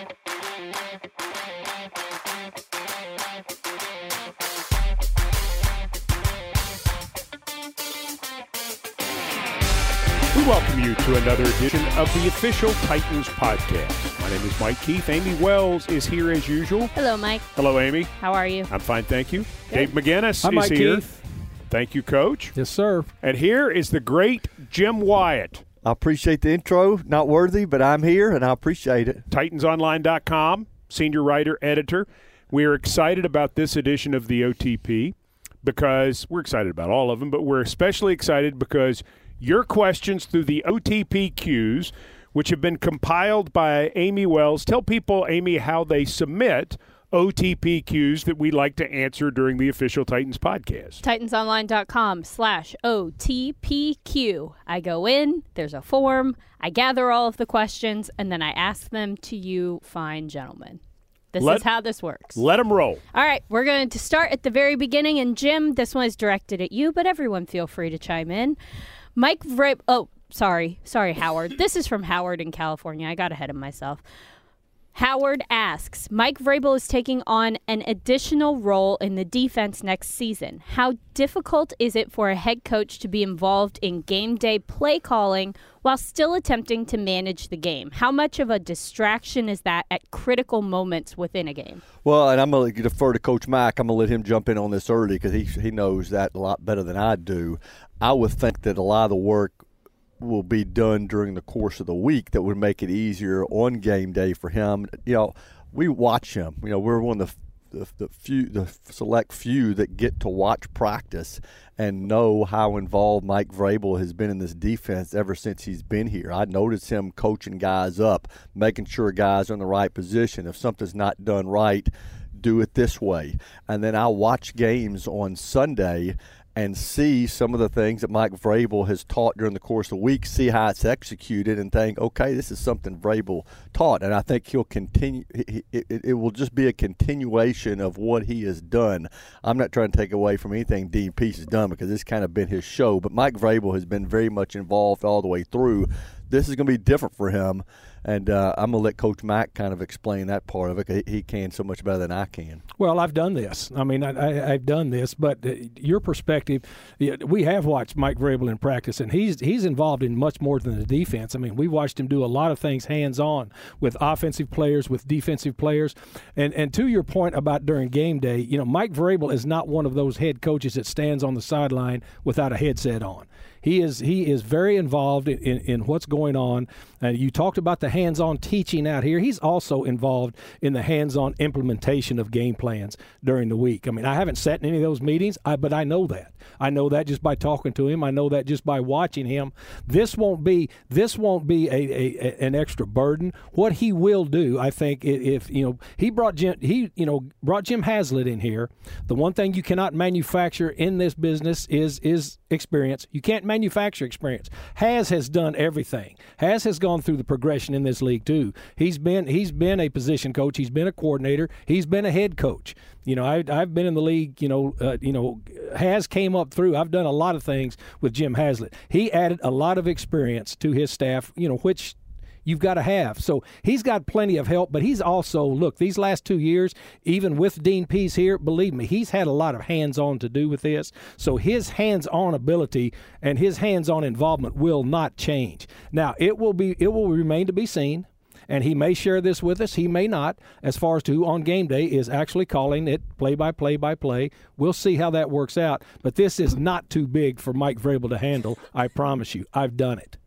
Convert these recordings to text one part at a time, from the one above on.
We welcome you to another edition of the official Titans podcast. My name is Mike Keith. Amie Wells is here as usual. Hello, Mike. Hello, Amie. How are you? I'm fine, thank you. Dave McGinnis Hi, is Mike here. Keith. Thank you, Coach. Yes, sir. And here is the great Jim Wyatt, I appreciate the intro. Not worthy, but I'm here and I appreciate it. TitansOnline.com, senior writer, editor. We are excited about this edition of the OTP because we're excited about all of them, but we're especially excited because your questions through the OTPQs, which have been compiled by Amie Wells, tell people, Amie, how they submit OTPQs that we like to answer during the official Titans podcast. TitansOnline.com slash OTPQ. I go in, there's a form, I gather all of the questions, and then I ask them to you fine gentlemen. This Let- is how this works. Let them roll. All right, we're going to start at the very beginning. And Jim, this one is directed at you, but everyone feel free to chime in. Mike Vrabel. Oh, sorry. Sorry, Howard. this is from Howard in California. I got ahead of myself. Howard asks Mike Vrabel is taking on an additional role in the defense next season. How difficult is it for a head coach to be involved in game day play calling while still attempting to manage the game? How much of a distraction is that at critical moments within a game? Well, and I'm going to defer to Coach Mike. I'm going to let him jump in on this early because he, he knows that a lot better than I do. I would think that a lot of the work will be done during the course of the week that would make it easier on game day for him. You know, we watch him. You know, we're one of the the, the few, the select few that get to watch practice and know how involved Mike Vrabel has been in this defense ever since he's been here. I notice him coaching guys up, making sure guys are in the right position. If something's not done right, do it this way. And then I watch games on Sunday and see some of the things that Mike Vrabel has taught during the course of the week, see how it's executed, and think, okay, this is something Vrabel taught. And I think he'll continue, it, it, it will just be a continuation of what he has done. I'm not trying to take away from anything Dean Pees has done because it's kind of been his show, but Mike Vrabel has been very much involved all the way through. This is going to be different for him. And uh, I'm going to let Coach Mac kind of explain that part of it. He he can so much better than I can. Well, I've done this. I mean, I, I've done this, but uh, your perspective, we have watched Mike Vrabel in practice, and he's he's involved in much more than the defense. I mean, we watched him do a lot of things hands on with offensive players, with defensive players, and and to your point about during game day, you know, Mike Vrabel is not one of those head coaches that stands on the sideline without a headset on. He is he is very involved in, in, in what's going on. And you talked about the hands-on teaching out here. He's also involved in the hands-on implementation of game plans during the week. I mean, I haven't sat in any of those meetings, I, but I know that. I know that just by talking to him. I know that just by watching him. This won't be this won't be a, a, a an extra burden. What he will do, I think, i- if you know he brought Jim he you know brought Jim Haslett in here. The one thing you cannot manufacture in this business is is experience. You can't manufacture experience. Has has done everything. Has has gone through the progression in this league too. He's been he's been a position coach. He's been a coordinator. He's been a head coach. You know, I, I've been in the league. You know, uh, you know, has came up through. I've done a lot of things with Jim Haslett. He added a lot of experience to his staff. You know, which you've got to have. So he's got plenty of help, but he's also look these last two years, even with Dean Pees here, believe me, he's had a lot of hands-on to do with this. So his hands-on ability and his hands-on involvement will not change. Now it will be it will remain to be seen. And he may share this with us. He may not. As far as to who on game day is actually calling it play by play by play, we'll see how that works out. But this is not too big for Mike Vrabel to handle. I promise you. I've done it.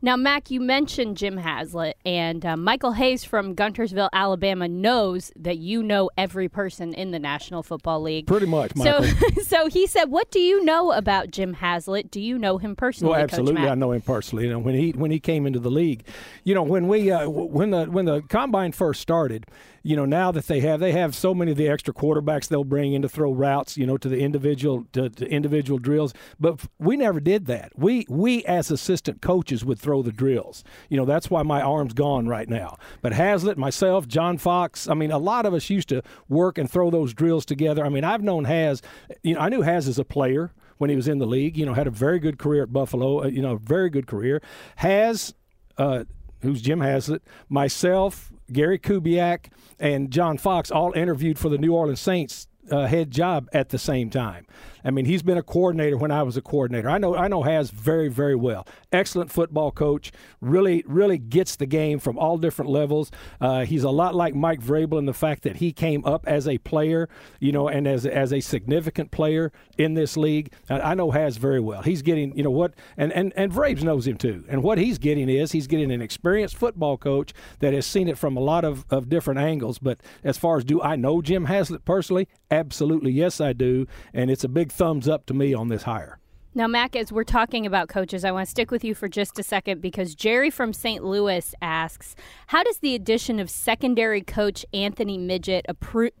Now, Mac, you mentioned Jim Haslett, and uh, Michael Hayes from Guntersville, Alabama, knows that you know every person in the National Football League. Pretty much, So, Michael. so he said, "What do you know about Jim Haslett? Do you know him personally?" Well, absolutely? I know him personally. You know, when he when he came into the league, you know, when we uh, when the when the combine first started, you know, now that they have they have so many of the extra quarterbacks they'll bring in to throw routes, you know, to the individual to, to individual drills. But we never did that. We we as assistant coaches would throw the drills. You know, that's why my arm's gone right now. But Haslett, myself, John Fox, I mean, a lot of us used to work and throw those drills together. I mean, I've known Has, you know, I knew Has as a player when he was in the league. You know, had a very good career at Buffalo. Uh, you know, very good career. Has, uh, who's Jim Haslett, myself, Gary Kubiak and John Fox all interviewed for the New Orleans Saints uh, head job at the same time. I mean, he's been a coordinator when I was a coordinator. I know I know Has very very well. Excellent football coach. Really really gets the game from all different levels. Uh, he's a lot like Mike Vrabel in the fact that he came up as a player, you know, and as as a significant player in this league. I know Has very well. He's getting you know what, and and and Vrabes knows him too. And what he's getting is he's getting an experienced football coach that has seen it from a lot of, of different angles. But as far as do I know Jim Haslett personally? Absolutely, yes, I do. And it's a big thumbs up to me on this hire. Now, Mac, as we're talking about coaches, I want to stick with you for just a second because Jerry from St. Louis asks How does the addition of secondary coach Anthony Midget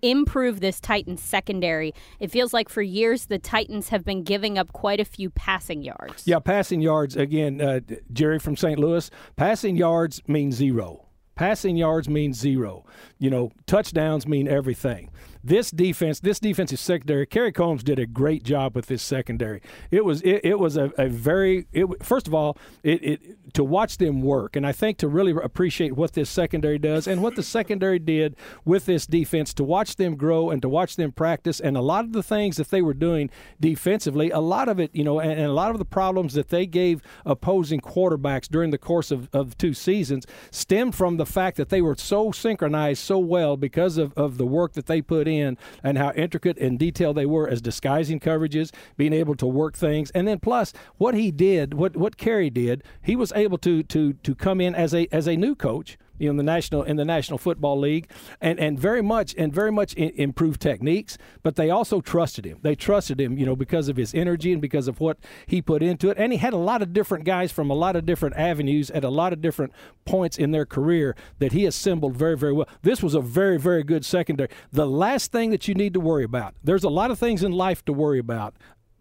improve this Titans secondary? It feels like for years the Titans have been giving up quite a few passing yards. Yeah, passing yards, again, uh, Jerry from St. Louis, passing yards mean zero. Passing yards mean zero. You know, touchdowns mean everything this defense, this defensive secondary, Kerry Combs did a great job with this secondary. It was it, it was a, a very it, first of all it, it to watch them work, and I think to really appreciate what this secondary does and what the secondary did with this defense to watch them grow and to watch them practice, and a lot of the things that they were doing defensively, a lot of it, you know, and, and a lot of the problems that they gave opposing quarterbacks during the course of, of two seasons stemmed from the fact that they were so synchronized so well because of, of the work that they put in and how intricate and detailed they were as disguising coverages, being able to work things, and then plus what he did, what what Kerry did, he was able to to to come in as a as a new coach you know, in the national in the National Football League, and and very much and very much improved techniques. But they also trusted him. They trusted him, you know, because of his energy and because of what he put into it. And he had a lot of different guys from a lot of different avenues at a lot of different points in their career that he assembled very very well. This was a very very good secondary. The last thing that you need to worry about. There's a lot of things in life to worry about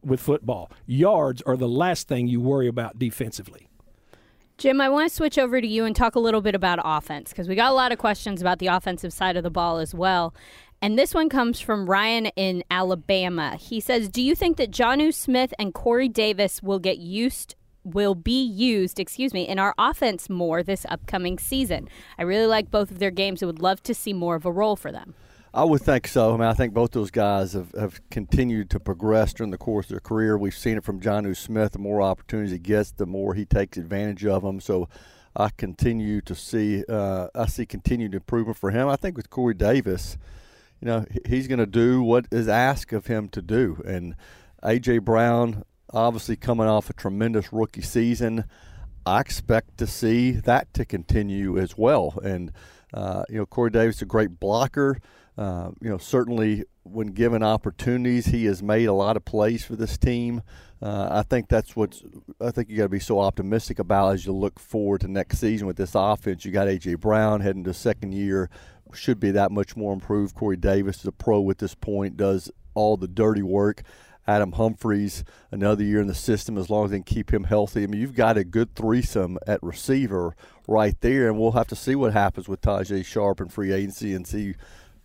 with football. Yards are the last thing you worry about defensively. Jim, I want to switch over to you and talk a little bit about offense because we got a lot of questions about the offensive side of the ball as well. And this one comes from Ryan in Alabama. He says, "Do you think that Jonnu Smith and Corey Davis will get used will be used, excuse me, in our offense more this upcoming season? I really like both of their games and would love to see more of a role for them." I would think so. I mean, I think both those guys have, have continued to progress during the course of their career. We've seen it from Jonnu Smith. The more opportunities he gets, the more he takes advantage of them. So I continue to see uh, I see continued improvement for him. I think with Corey Davis, you know, he's going to do what is asked of him to do. And AJ Brown, obviously coming off a tremendous rookie season, I expect to see that to continue as well. And uh, you know, Corey Davis is a great blocker. Uh, you know, certainly when given opportunities, he has made a lot of plays for this team. Uh, I think that's what's. I think you got to be so optimistic about as you look forward to next season with this offense. You got AJ Brown heading to second year, should be that much more improved. Corey Davis is a pro at this point, does all the dirty work. Adam Humphries, another year in the system, as long as they can keep him healthy. I mean, you've got a good threesome at receiver right there, and we'll have to see what happens with Tajaé Sharpe and free agency and see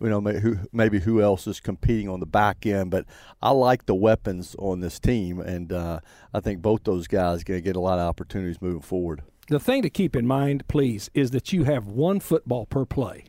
you know who maybe who else is competing on the back end. But I like the weapons on this team, and uh, I think both those guys are going to get a lot of opportunities moving forward. The thing to keep in mind, please, is that you have one football per play.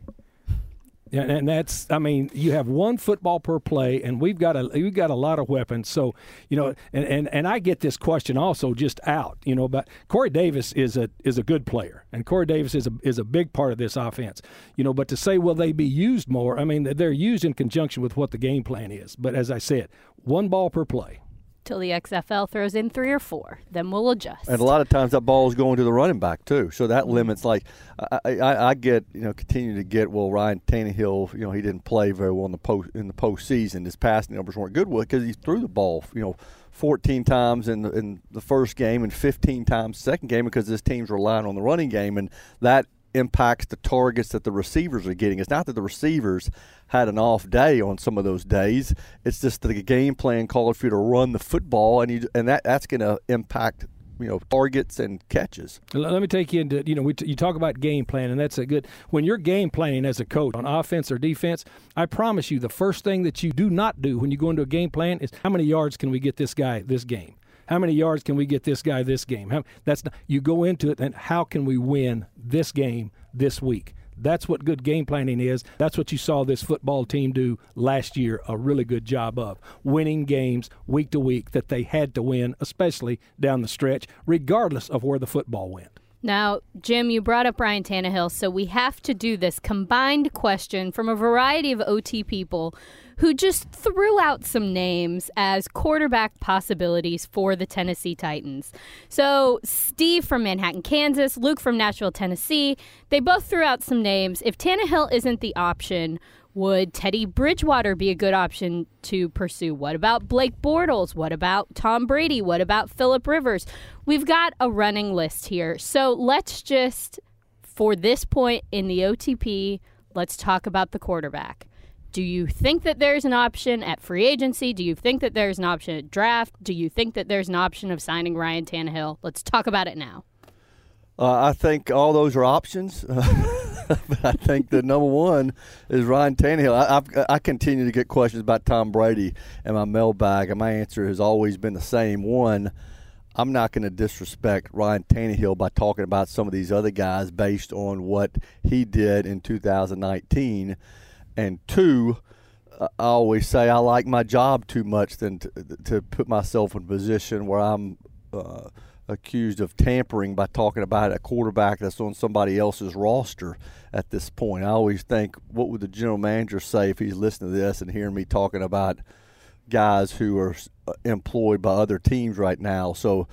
And, and that's, I mean, you have one football per play, and we've got a we've got a lot of weapons. So, you know, and, and, and I get this question also just out, you know, but Corey Davis is a is a good player, and Corey Davis is a is a big part of this offense, you know. But to say will they be used more? I mean, they're used in conjunction with what the game plan is. But as I said, one ball per play till the XFL throws in three or four. Then we'll adjust. And a lot of times that ball is going to the running back too, so that mm-hmm. limits. Like I, I, I, get, you know, continue to get. Well, Ryan Tannehill, you know, he didn't play very well in the post in the postseason. His passing numbers weren't good because he threw the ball, you know. 14 times in the, in the first game and 15 times second game because this team's relying on the running game and that impacts the targets that the receivers are getting. It's not that the receivers had an off day on some of those days. It's just the game plan called for you to run the football, and you and that that's going to impact you know targets and catches. Let me take you into you know t- you talk about game plan and that's a good when you're game planning as a coach on offense or defense. I promise you the first thing that you do not do when you go into a game plan is how many yards can we get this guy this game. How many yards can we get this guy this game? How, that's not, you go into it and how can we win this game this week? That's what good game planning is. That's what you saw this football team do last year a really good job of winning games week to week that they had to win, especially down the stretch, regardless of where the football went. Now, Jim, you brought up Ryan Tannehill, so we have to do this combined question from a variety of OT people who just threw out some names as quarterback possibilities for the Tennessee Titans. So, Steve from Manhattan, Kansas, Luke from Nashville, Tennessee, they both threw out some names. If Tannehill isn't the option, would Teddy Bridgewater be a good option to pursue? What about Blake Bortles? What about Tom Brady? What about Philip Rivers? We've got a running list here. So let's just, for this point in the OTP, let's talk about the quarterback. Do you think that there's an option at free agency? Do you think that there's an option at draft? Do you think that there's an option of signing Ryan Tannehill? Let's talk about it now. Uh, I think all those are options. I think the number one is Ryan Tannehill. I, I've, i continue to get questions about Tom Brady and my mailbag, and my answer has always been the same. One, I'm not going to disrespect Ryan Tannehill by talking about some of these other guys based on what he did in 2019. And two, I always say I like my job too much than to, to put myself in a position where I'm. Uh, accused of tampering by talking about a quarterback that's on somebody else's roster at this point. I always think, what would the general manager say if he's listening to this and hearing me talking about guys who are uh, employed by other teams right now? So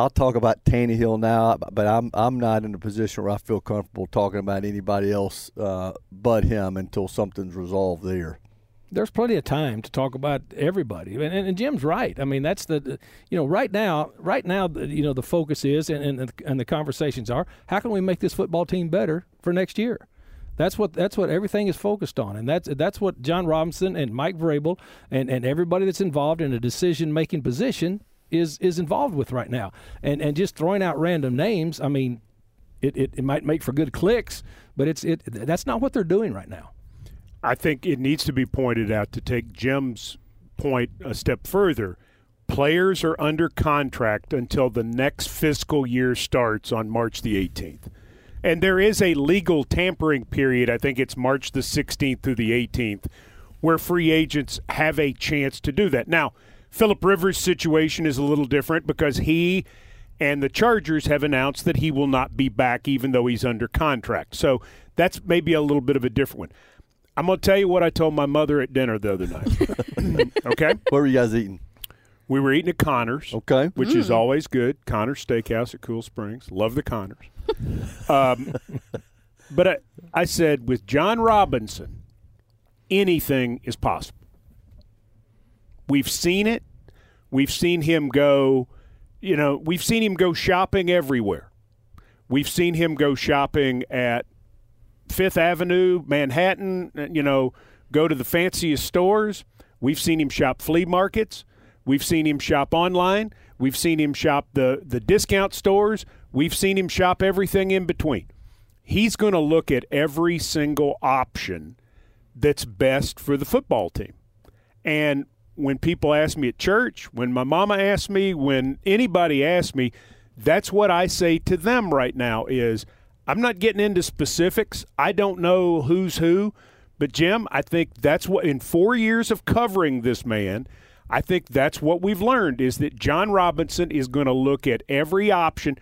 I'll talk about Tannehill now, but I'm I'm not in a position where I feel comfortable talking about anybody else uh, but him until something's resolved there there's plenty of time to talk about everybody. And, and, and, Jim's right. I mean, that's the, you know, right now, right now, you know, the focus is and, and, and the conversations are how can we make this football team better for next year? That's what that's what everything is focused on, and that's that's what Jon Robinson and Mike Vrabel and, and everybody that's involved in a decision making position is is involved with right now. And and just throwing out random names, I mean, it, it, it might make for good clicks, but it's it that's not what they're doing right now. I think it needs to be pointed out to take Jim's point a step further. Players are under contract until the next fiscal year starts on March the 18th. And there is a legal tampering period, I think it's March the 16th through the 18th, where free agents have a chance to do that. Now, Philip Rivers' situation is a little different because he and the Chargers have announced that he will not be back even though he's under contract. So that's maybe a little bit of a different one. I'm going to tell you what I told my mother at dinner the other night. okay? What were you guys eating? We were eating at Connors. Okay. Which mm. is always good. Connors Steakhouse at Cool Springs. Love the Connors. um, but I, I said, with Jon Robinson, anything is possible. We've seen it. We've seen him go, you know, we've seen him go shopping everywhere. We've seen him go shopping at Fifth Avenue, Manhattan, you know, go to the fanciest stores. We've seen him shop flea markets. We've seen him shop online. We've seen him shop the, the discount stores. We've seen him shop everything in between. He's going to look at every single option that's best for the football team. And when people ask me at church, when my mama asks me, when anybody asks me, that's what I say to them right now is – I'm not getting into specifics. I don't know who's who, but Jim, I think that's what in 4 years of covering this man, I think that's what we've learned is that Jon Robinson is going to look at every option.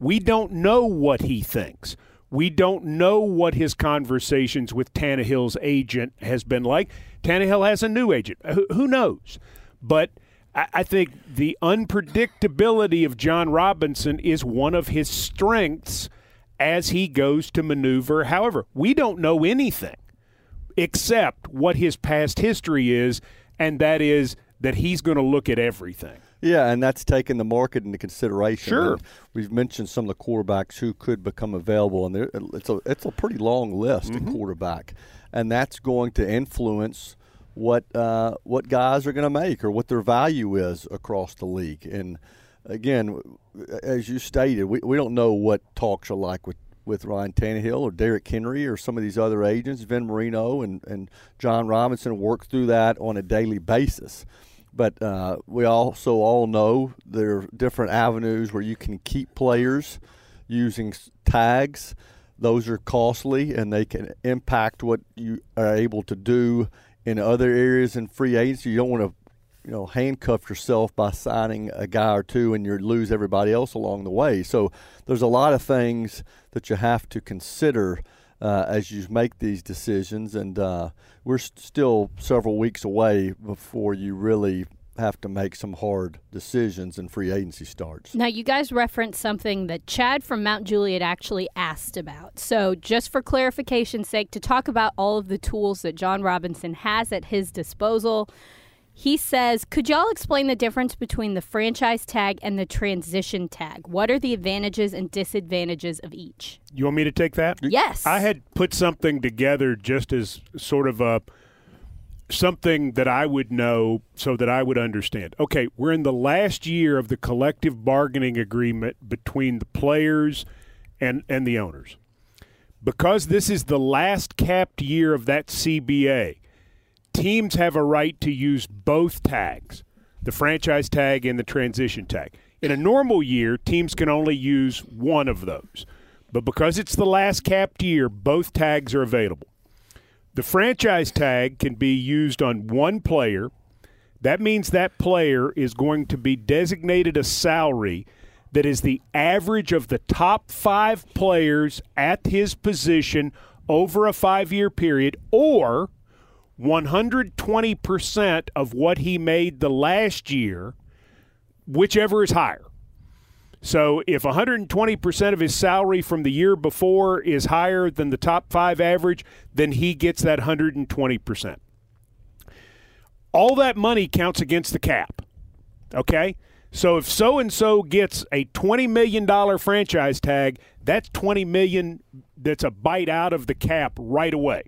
We don't know what he thinks. We don't know what his conversations with Tannehill's agent has been like. Tannehill has a new agent. Who knows? But I think the unpredictability of Jon Robinson is one of his strengths as he goes to maneuver. However, we don't know anything except what his past history is, and that is that he's going to look at everything. Yeah, and that's taking the market into consideration. Sure, and we've mentioned some of the quarterbacks who could become available, and it's a it's a pretty long list mm-hmm. quarterback, and that's going to influence what uh, what guys are going to make or what their value is across the league. And again, as you stated, we, we don't know what talks are like with, with Ryan Tannehill or Derrick Henry or some of these other agents. Vin Marino and, and Jon Robinson work through that on a daily basis. But uh, we also all know there are different avenues where you can keep players using tags. Those are costly and they can impact what you are able to do in other areas in free agency. You don't want to, you know, handcuff yourself by signing a guy or two and you lose everybody else along the way. So there's a lot of things that you have to consider uh, as you make these decisions, and uh, we're still several weeks away before you really have to make some hard decisions and free agency starts. Now, you guys referenced something that Chad from Mount Juliet actually asked about. So, just for clarification's sake, to talk about all of the tools that Jon Robinson has at his disposal, he says, Could y'all explain the difference between the franchise tag and the transition tag? What are the advantages and disadvantages of each? You want me to take that? Yes. I had put something together just as sort of a something that I would know so that I would understand. Okay, we're in the last year of the collective bargaining agreement between the players and and the owners. Because this is the last capped year of that CBA, teams have a right to use both tags, the franchise tag and the transition tag. In a normal year, teams can only use one of those. But because it's the last capped year, both tags are available. The franchise tag can be used on one player. That means that player is going to be designated a salary that is the average of the top five players at his position over a five year period, or 120% of what he made the last year, whichever is higher. So if 120% of his salary from the year before is higher than the top five average, then he gets that 120%. All that money counts against the cap. Okay? So if so and so gets a $20 million franchise tag, that's 20 million that's a bite out of the cap right away.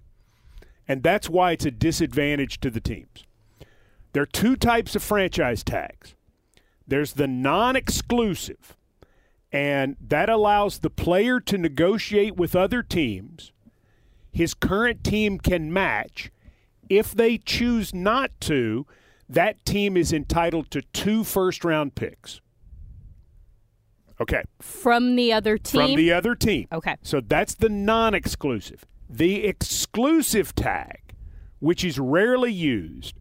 And that's why it's a disadvantage to the teams. There are two types of franchise tags there's the non exclusive, and that allows the player to negotiate with other teams. His current team can match. If they choose not to, that team is entitled to two first round picks. Okay. From the other team? From the other team. Okay. So that's the non exclusive. The exclusive tag, which is rarely used,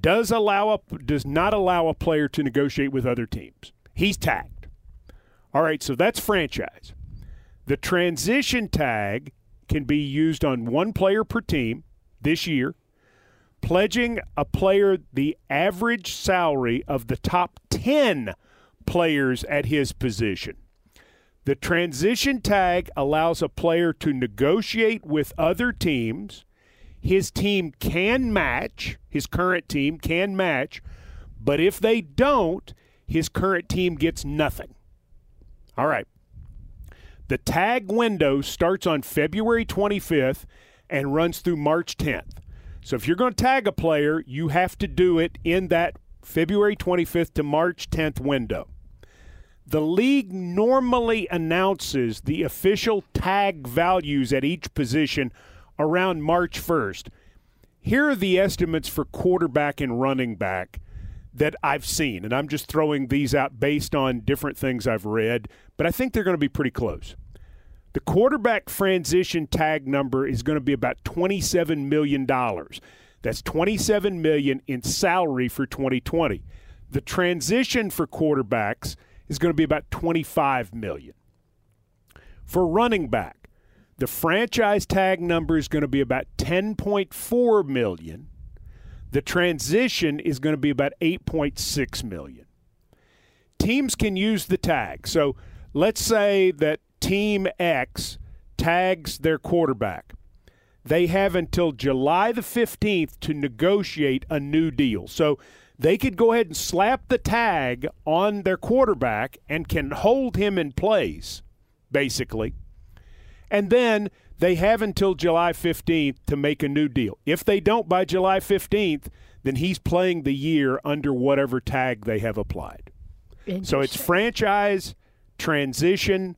does allow a, does not allow a player to negotiate with other teams. He's tagged. All right, so that's franchise. The transition tag can be used on one player per team this year, pledging a player the average salary of the top 10 players at his position. The transition tag allows a player to negotiate with other teams. His team can match, his current team can match, but if they don't, his current team gets nothing. All right. The tag window starts on February 25th and runs through March 10th. So if you're going to tag a player, you have to do it in that February 25th to March 10th window. The league normally announces the official tag values at each position around March 1st. Here are the estimates for quarterback and running back that I've seen, and I'm just throwing these out based on different things I've read, but I think they're going to be pretty close. The quarterback transition tag number is going to be about $27 million. That's 27 million in salary for 2020. The transition for quarterbacks – is going to be about 25 million. For running back, the franchise tag number is going to be about 10.4 million. The transition is going to be about 8.6 million. Teams can use the tag. So let's say that team X tags their quarterback. They have until July the 15th to negotiate a new deal. So they could go ahead and slap the tag on their quarterback and can hold him in place, basically. And then they have until July 15th to make a new deal. If they don't by July 15th, then he's playing the year under whatever tag they have applied. So it's franchise, transition,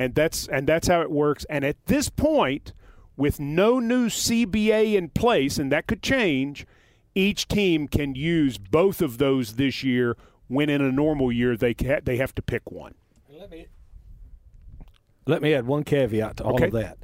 and that's and that's how it works. And at this point, with no new CBA in place, and that could change, each team can use both of those this year when in a normal year they ca- they have to pick one. Let me Let me add one caveat to all Okay. of that.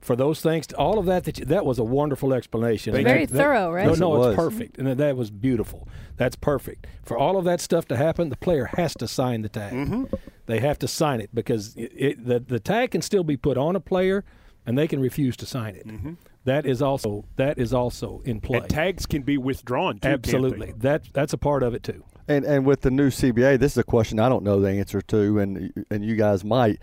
For those things, all of that, that you, that was a wonderful explanation. Thank Very that- that- thorough, right? No, Yes, it no, was. it's perfect, and that was beautiful. That's perfect. For all of that stuff to happen, the player has to sign the tag. Mm-hmm. They have to sign it because it, it, the the tag can still be put on a player, and they can refuse to sign it. That is also that is also in play. Mm-hmm. And tags can be withdrawn too. can't they? Absolutely, that that's a part of it too. And and with the new CBA, this is a question I don't know the answer to, and and you guys might.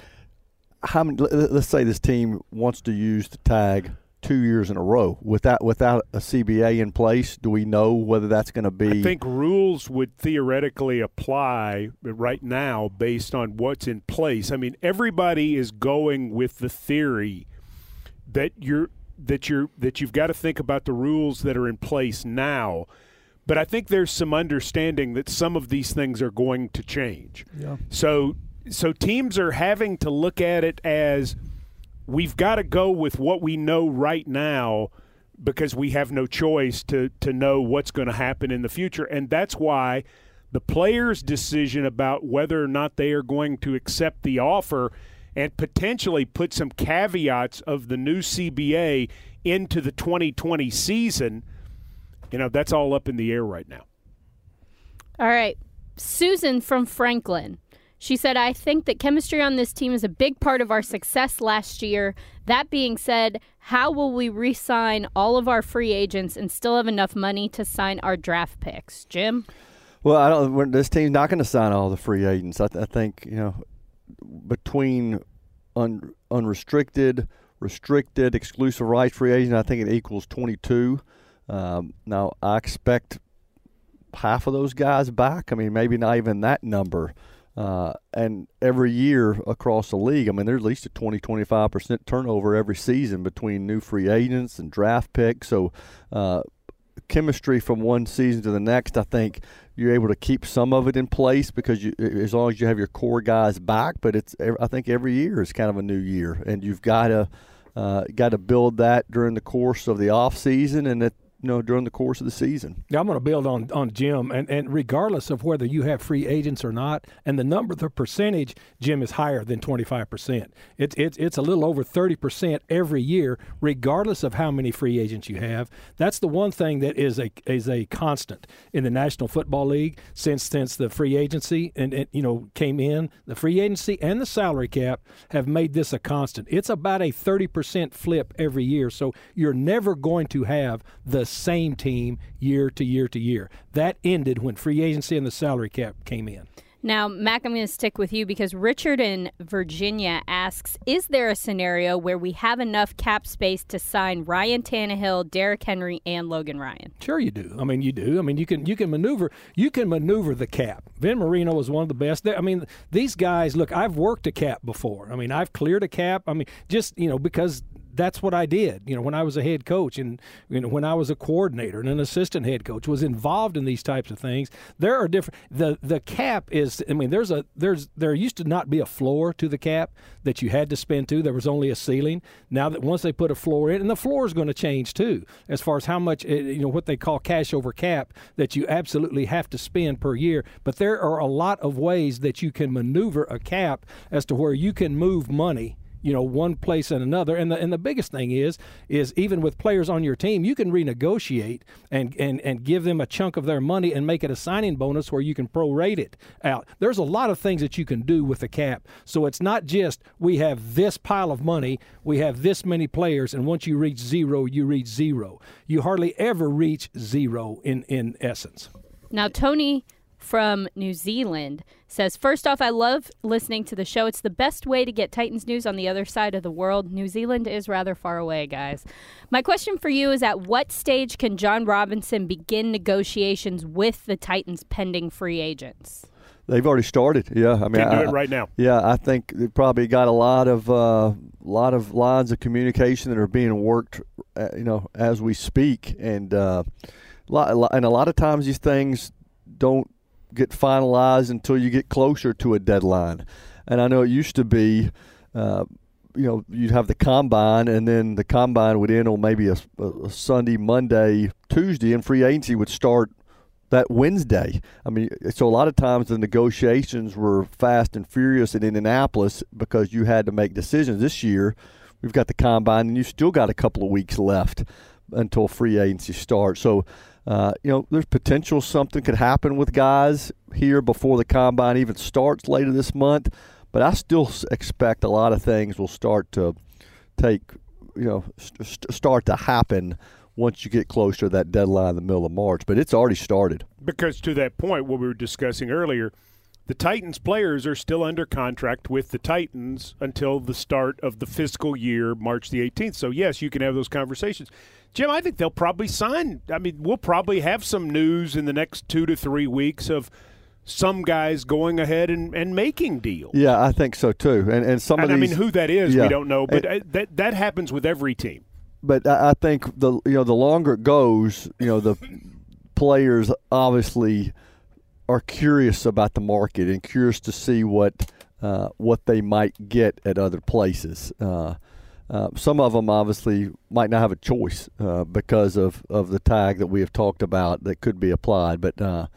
How many? let- Let's say this team wants to use the tag two years in a row without without a CBA in place. Do we know whether that's going to be? I think rules would theoretically apply right now based on what's in place. I mean, everybody is going with the theory that you're that you're that you've got to think about the rules that are in place now. But I think there's some understanding that some of these things are going to change. Yeah. So so teams are having to look at it as we've got to go with what we know right now because we have no choice to to know what's going to happen in the future and that's why the players decision about whether or not they are going to accept the offer and potentially put some caveats of the new CBA into the 2020 season you know that's all up in the air right now All right. Susan from Franklin. She said, I think that chemistry on this team is a big part of our success last year. That being said, how will we re sign all of our free agents and still have enough money to sign our draft picks? Jim? Well, I don't. This team's not going to sign all the free agents. I, th- I think you know, between un, unrestricted, restricted, exclusive rights free agent, I think it equals twenty-two. Um, now, I expect half of those guys back. I mean, maybe not even that number. Uh, and every year across the league, I mean, there's at least a 20, 25% turnover every season between new free agents and draft picks. So, uh, chemistry from one season to the next, I think you're able to keep some of it in place because you, as long as you have your core guys back. But it's, I think every year is kind of a new year, and you've got to uh, got to build that during the course of the off season and it, you know during the course of the season. Yeah, I'm going to build on on Jim, and and regardless of whether you have free agents or not, and the number, the percentage, Jim is higher than 25 percent. It's it's it's a little over 30 percent every year, regardless of how many free agents you have. That's the one thing that is a is a constant in the National Football League since since the free agency and, and you know came in. The free agency and the salary cap have made this a constant. It's about a 30 percent flip every year, so you're never going to have the same team year to year to year. That ended when free agency and the salary cap came in. Now, Mac, I'm going to stick with you because Richard in Virginia asks Is there a scenario where we have enough cap space to sign Ryan Tannehill, Derrick Henry, and Logan Ryan? Sure, you do. I mean, you do. I mean, you can you can maneuver you can maneuver the cap. Vin Marino was one of the best. I mean, these guys. Look, I've worked a cap before. I mean, I've cleared a cap. I mean, just you know because that's what I did. You know, when I was a head coach and you know when I was a coordinator and an assistant head coach was involved in these types of things. There are different. The the cap is. I mean, there's a there's there used to not be a floor to the cap that you had to spend to. There was only a ceiling. Now that once they put a floor in, and the floor is going to change too, as far as how much eh, you know what they call cash over cap that you absolutely have to spend per year. But there are a lot of ways that you can maneuver a cap as to where you can move money you know one place and another. And the and the biggest thing is is even with players on your team you can renegotiate and and and give them a chunk of their money and make it a signing bonus where you can prorate it out. There's a lot of things that you can do with the cap. So it's not just we have this pile of money we have this many players and once you reach zero you reach zero. You hardly ever reach zero in in essence. Now, Tony from New Zealand says, First off, I love listening to the show. It's the best way to get Titans news on the other side of the world. New Zealand is rather far away, guys. My question for you is At what stage can Jon Robinson begin negotiations with the Titans pending free agents? They've already started. Yeah, I mean, Can do I- it right now. Yeah, I think they probably got a lot of uh, lot of lines of communication that are being worked, uh, you know, as we speak, and uh, lot, and a lot of times these things don't get finalized until you get closer to a deadline. And I know it used to be, uh, you know, you'd have the combine, and then the combine would end on maybe a, a Sunday, Monday, Tuesday, and free agency would start that Wednesday. I mean, so a lot of times the negotiations were fast and furious in Indianapolis because you had to make decisions. This year, we've got the combine, and you've still got a couple of weeks left until free agency starts. So, uh, you know, there's potential something could happen with guys here before the combine even starts later this month. But I still expect a lot of things will start to take, you know, st- start to happen once you get closer to that deadline in the middle of March. But it's already started. Because to that point, what we were discussing earlier, the Titans players are still under contract with the Titans until the start of the fiscal year, March the 18th. So, yes, you can have those conversations. Jim, I think they'll probably sign. I mean, we'll probably have some news in the next two to three weeks of some guys going ahead and, and making deals. Yeah, I think so too. And and some and of I these, mean, who that is, yeah. we don't know, but And- uh, that that happens with every team. but I I think the you know the longer it goes, you know the players obviously are curious about the market and curious to see what uh, what they might get at other places. Uh, uh, some of them obviously might not have a choice uh, because of, of the tag that we have talked about that could be applied. But uh,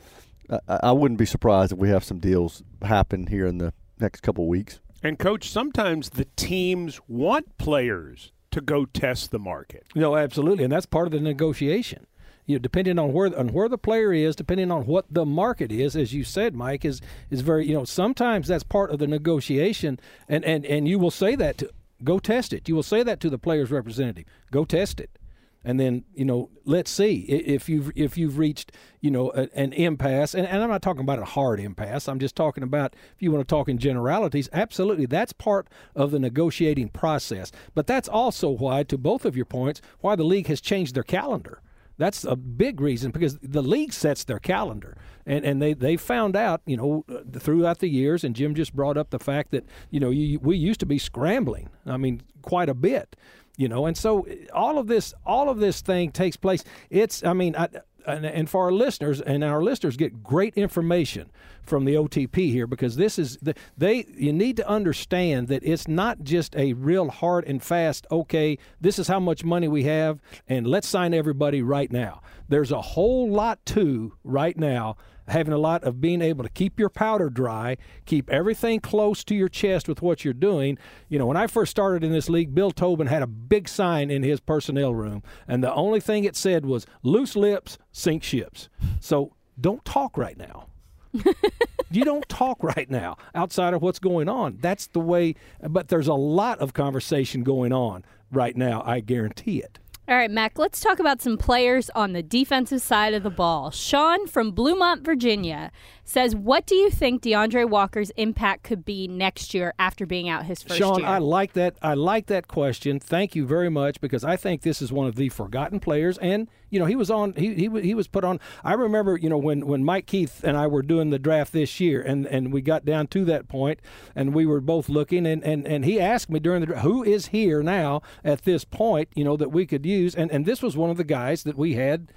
I, I wouldn't be surprised if we have some deals happen here in the next couple of weeks. And coach, sometimes the teams want players to go test the market. No, absolutely, and that's part of the negotiation. You know, depending on where on where the player is, depending on what the market is, as you said, Mike is is very. You know, sometimes that's part of the negotiation, and and and you will say that to go test it. You will say that to the player's representative. Go test it, and then you know, let's see if you've if you've reached you know a, an impasse. And, and I'm not talking about a hard impasse. I'm just talking about if you want to talk in generalities. Absolutely, that's part of the negotiating process. But that's also why, to both of your points, why the league has changed their calendar. That's a big reason because the league sets their calendar, and and they they found out you know throughout the years, and Jim just brought up the fact that you know you, we used to be scrambling. I mean, quite a bit, you know, and so all of this all of this thing takes place. It's I mean. I, and, and for our listeners, and our listeners get great information from the OTP here because this is the, they. You need to understand that it's not just a real hard and fast. Okay, this is how much money we have, and let's sign everybody right now. There's a whole lot to right now having a lot of being able to keep your powder dry, keep everything close to your chest with what you're doing. You know, when I first started in this league, Bill Tobin had a big sign in his personnel room, and the only thing it said was loose lips sink ships. So don't talk right now. you don't talk right now outside of what's going on. That's the way, but there's a lot of conversation going on right now. I guarantee it. All right, Mac, let's talk about some players on the defensive side of the ball. Sean from Bluemont, Virginia says, What do you think D'Andre Walker's impact could be next year after being out his first Sean, year? Sean, I like that. I like that question. Thank you very much because I think this is one of the forgotten players. And you know, he was on. He he, he was put on. I remember, you know, when when Mike Keith and I were doing the draft this year, and and we got down to that point, and we were both looking, and and and he asked me during the draft, who is here now at this point, you know, that we could use, and and this was one of the guys that we had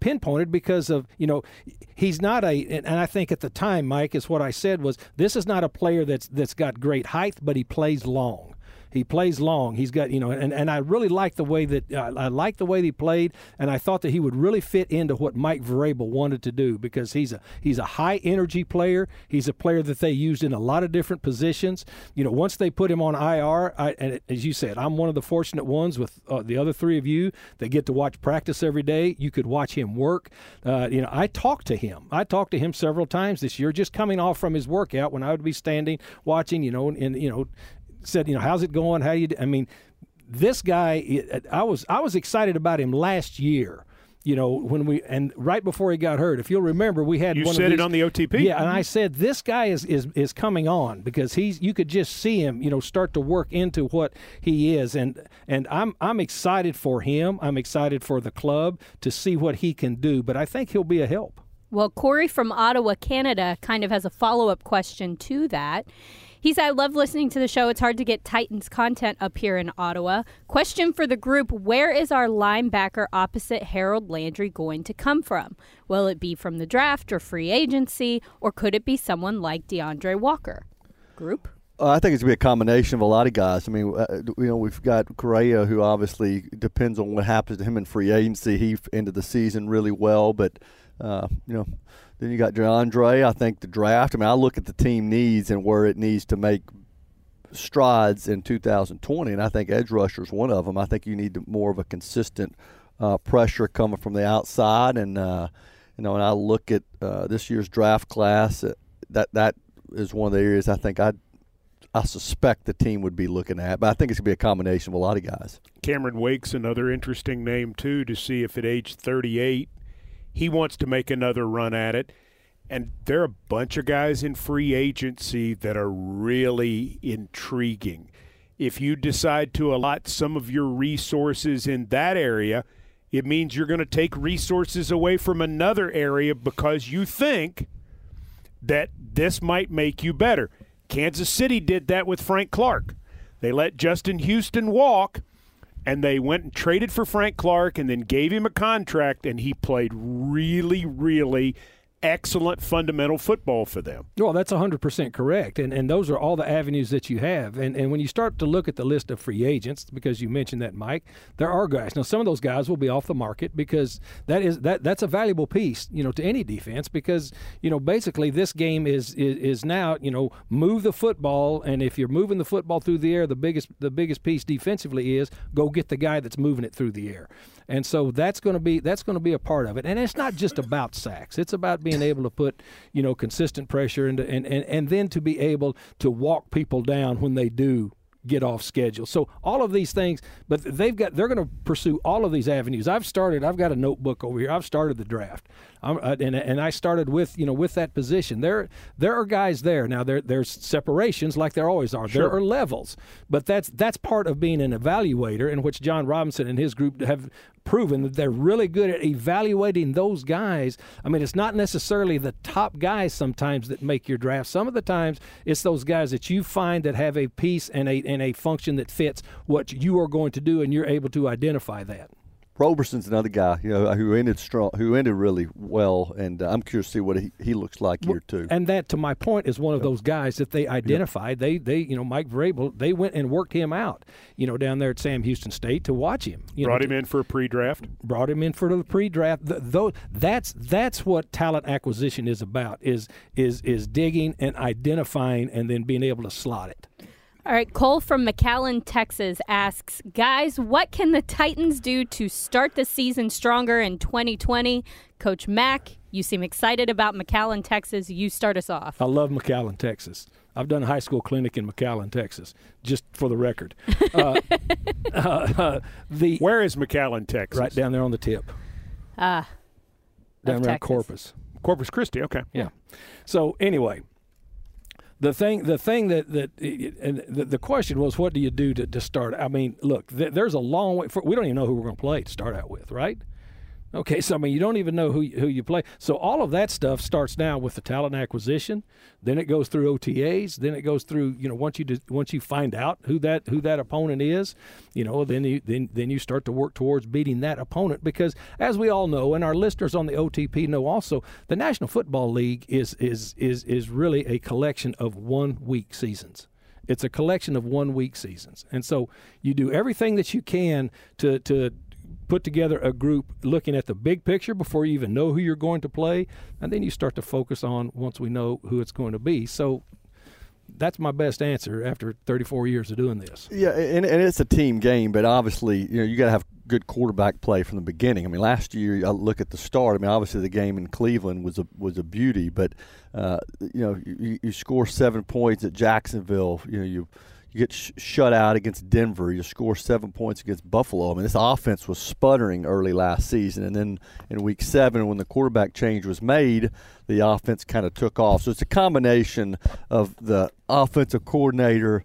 pinpointed because of you know he's not a and I think at the time Mike is what I said was this is not a player that's that's got great height but he plays long he plays long. He's got you know and, and I really like the way that uh, I like the way he played and I thought that he would really fit into what Mike Vrabel wanted to do because he's a he's a high energy player. He's a player that they used in a lot of different positions. You know once they put him on IR I, and as you said I'm one of the fortunate ones with uh, the other three of you that get to watch practice every day. You could watch him work. Uh, you know I talked to him. I talked to him several times this year just coming off from his workout when I would be standing watching you know and you know said you know how's it going how do you do? I mean this guy uh, I was I was excited about him last year you know when we and right before he got hurt if you'll remember we had You one said of it on the OTP. yeah and I said this guy is, is is coming on because he's you could just see him you know start to work into what he is and and I'm I'm excited for him I'm excited for the club to see what he can do but I think he'll be a help Well, Corey from Ottawa, Canada, kind of has a follow up question to that. He said, I love listening to the show. It's hard to get Titans content up here in Ottawa. Question for the group Where is our linebacker opposite Harold Landry going to come from? Will it be from the draft or free agency, or could it be someone like D'Andre Walker? Group? Uh, I think it's going to be a combination of a lot of guys. I mean, uh, you know, we've got Correa, who obviously depends on what happens to him in free agency. He ended the season really well, but Uh, you know, then you got D'Andre. I think the draft. I mean, I look at the team needs and where it needs to make strides in 2020, and I think edge rusher is one of them. I think you need more of a consistent uh, pressure coming from the outside, and uh, you know, when I look at uh, this year's draft class, uh, that that is one of the areas I think I I suspect the team would be looking at. But I think it's gonna be a combination of a lot of guys. Cameron Wake's another interesting name too to see if at age 38 he wants to make another run at it. And there are a bunch of guys in free agency that are really intriguing. If you decide to allot some of your resources in that area, it means you're going to take resources away from another area because you think that this might make you better. Kansas City did that with Frank Clark. They let Justin Houston walk and they went and traded for Frank Clark and then gave him a contract and he played really really excellent fundamental football for them. Well, that's 100% correct. And, and those are all the avenues that you have. And, and when you start to look at the list of free agents, because you mentioned that, Mike, there are guys. Now, some of those guys will be off the market because that is that that's a valuable piece, you know, to any defense because, you know, basically this game is, is, is now, you know, move the football. And if you're moving the football through the air, the biggest, the biggest piece defensively is go get the guy that's moving it through the air. And so that's going to be that's going to be a part of it. And it's not just about sacks. It's about being able to put, you know, consistent pressure into, and, and, and then to be able to walk people down when they do get off schedule. So all of these things, but they've got they're going to pursue all of these avenues. I've started. I've got a notebook over here. I've started the draft, uh, and and I started with you know with that position. There there are guys there now. There there's separations like there always are. Sure. There are levels, but that's that's part of being an evaluator, in which Jon Robinson and his group have proven that they're really good at evaluating those guys. I mean, it's not necessarily the top guys sometimes that make your draft. Some of the times it's those guys that you find that have a piece and a and a function that fits what you are going to do, and you're able to identify that. Roberson's another guy, you know, who ended strong, who ended really well, and uh, I'm curious to see what he, he looks like here too. And that, to my point, is one of those guys that they identified. They, they, you know, Mike Vrabel, they went and worked him out, you know, down there at Sam Houston State to watch him. You Brought know, him in for a pre-draft. brought him in for the pre-draft. Th- Though that's that's what talent acquisition is about is is is digging and identifying and then being able to slot it. All right, Cole from McAllen, Texas asks, guys, what can the Titans do to start the season stronger in 2020? Coach Mac, you seem excited about McAllen, Texas. You start us off. I love McAllen, Texas. I've done a high school clinic in McAllen, Texas, just for the record. Uh, uh, the Where is McAllen, Texas? right down there on the tip, Ah, down Of around Texas. Corpus. Corpus Christi. Okay. Yeah. So anyway, the thing, the thing that that and the, question was, what do you do to, to start? I mean, look, th- there's a long way. For, we don't even know who we're going to play to start out with, right? Okay, so I mean, you don't even know who who you play. So all of that stuff starts now with the talent acquisition. Then it goes through OTAs. Then it goes through you know once you do, once you find out who that who that opponent is, you know, then you then then you start to work towards beating that opponent because as we all know, and our listeners on the OTP know also, the National Football League is is is is really a collection of one week seasons. It's a collection of one week seasons, and so you do everything that you can to to put together a group looking at the big picture before you even know who you're going to play, and then you start to focus on once we know who it's going to be. So that's my best answer after 34 years of doing this. Yeah, and, and it's a team game, but obviously, you know, you got to have good quarterback play from the beginning. I mean, last year, I look at the start. I mean, obviously, the game in Cleveland was a was a beauty, but uh, you know, you, you score seven points at Jacksonville. You know, you you get sh- shut out against Denver. You score seven points against Buffalo. I mean, this offense was sputtering early last season, and then in Week Seven, when the quarterback change was made, the offense kind of took off. So it's a combination of the offensive coordinator,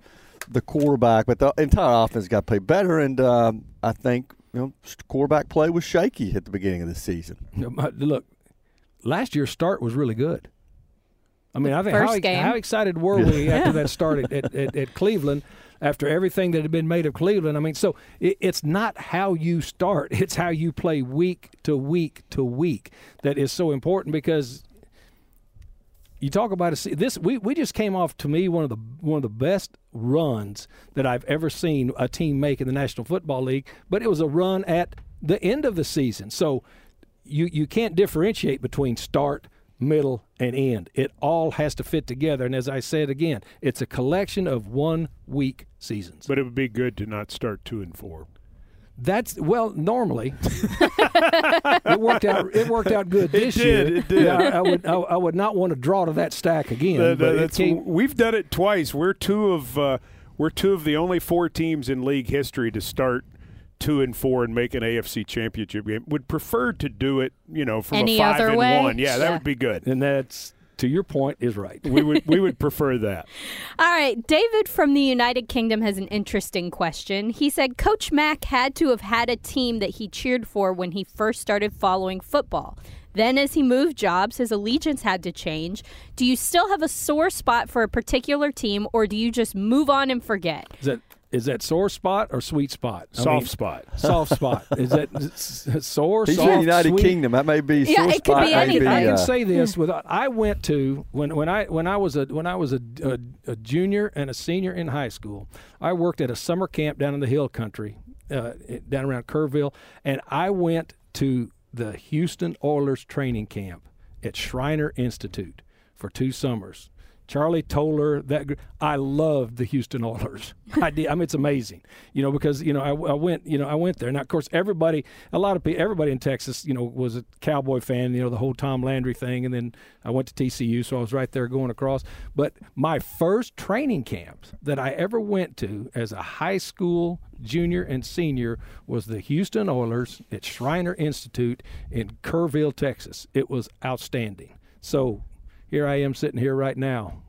the quarterback, but the entire offense got to play better. And um, I think you know, quarterback play was shaky at the beginning of the season. Look, last year's start was really good. I mean, I think how, game. how excited were we after that started at, at, at Cleveland? After everything that had been made of Cleveland, I mean, so it, it's not how you start; it's how you play week to week to week that is so important because you talk about a, this. We, we just came off to me one of the one of the best runs that I've ever seen a team make in the National Football League. But it was a run at the end of the season, so you you can't differentiate between start, middle, and end. It all has to fit together. And as I said again, it's a collection of one week seasons. But it would be good to not start two and four. That's well, normally it worked out. It worked out good this did, year. it did. Yeah, I, I would. I, I would not want to draw to that stack again. But it came- we've done it twice. We're two of uh, we're two of the only four teams in league history to start two and four and make an AFC championship game. Would prefer to do it, you know, from Any a five other and way? one. Yeah, that Yeah. would be good. and that's to your point is right. we would we would prefer that. All right, David from the United Kingdom has an interesting question. He said Coach Mac had to have had a team that he cheered for when he first started following football. Then, as he moved jobs, his allegiance had to change. Do you still have a sore spot for a particular team, or do you just move on and forget? Is that is that sore spot or sweet spot? I Soft mean, spot. Soft spot. Is that s- s- sore? He's soft, in the United sweet? Kingdom. That may be Yeah, sore it could spot, be may anything. I can uh, say this without. I went to when when I when I was a when I was a, a, a junior and a senior in high school. I worked at a summer camp down in the Hill Country, uh, down around Kerrville, and I went to the Houston Oilers training camp at Schreiner Institute for two summers. Charley Tolar, that I loved the Houston Oilers. I did. I mean, it's amazing, you know, because you know I, I went, you know, I went there. Now, of course, everybody, a lot of people, everybody in Texas, you know, was a Cowboy fan. You know, the whole Tom Landry thing, and then I went to TCU, so I was right there going across. But my first training camps that I ever went to as a high school junior and senior was the Houston Oilers at Schreiner Institute in Kerrville, Texas. It was outstanding. So here I am sitting here right now.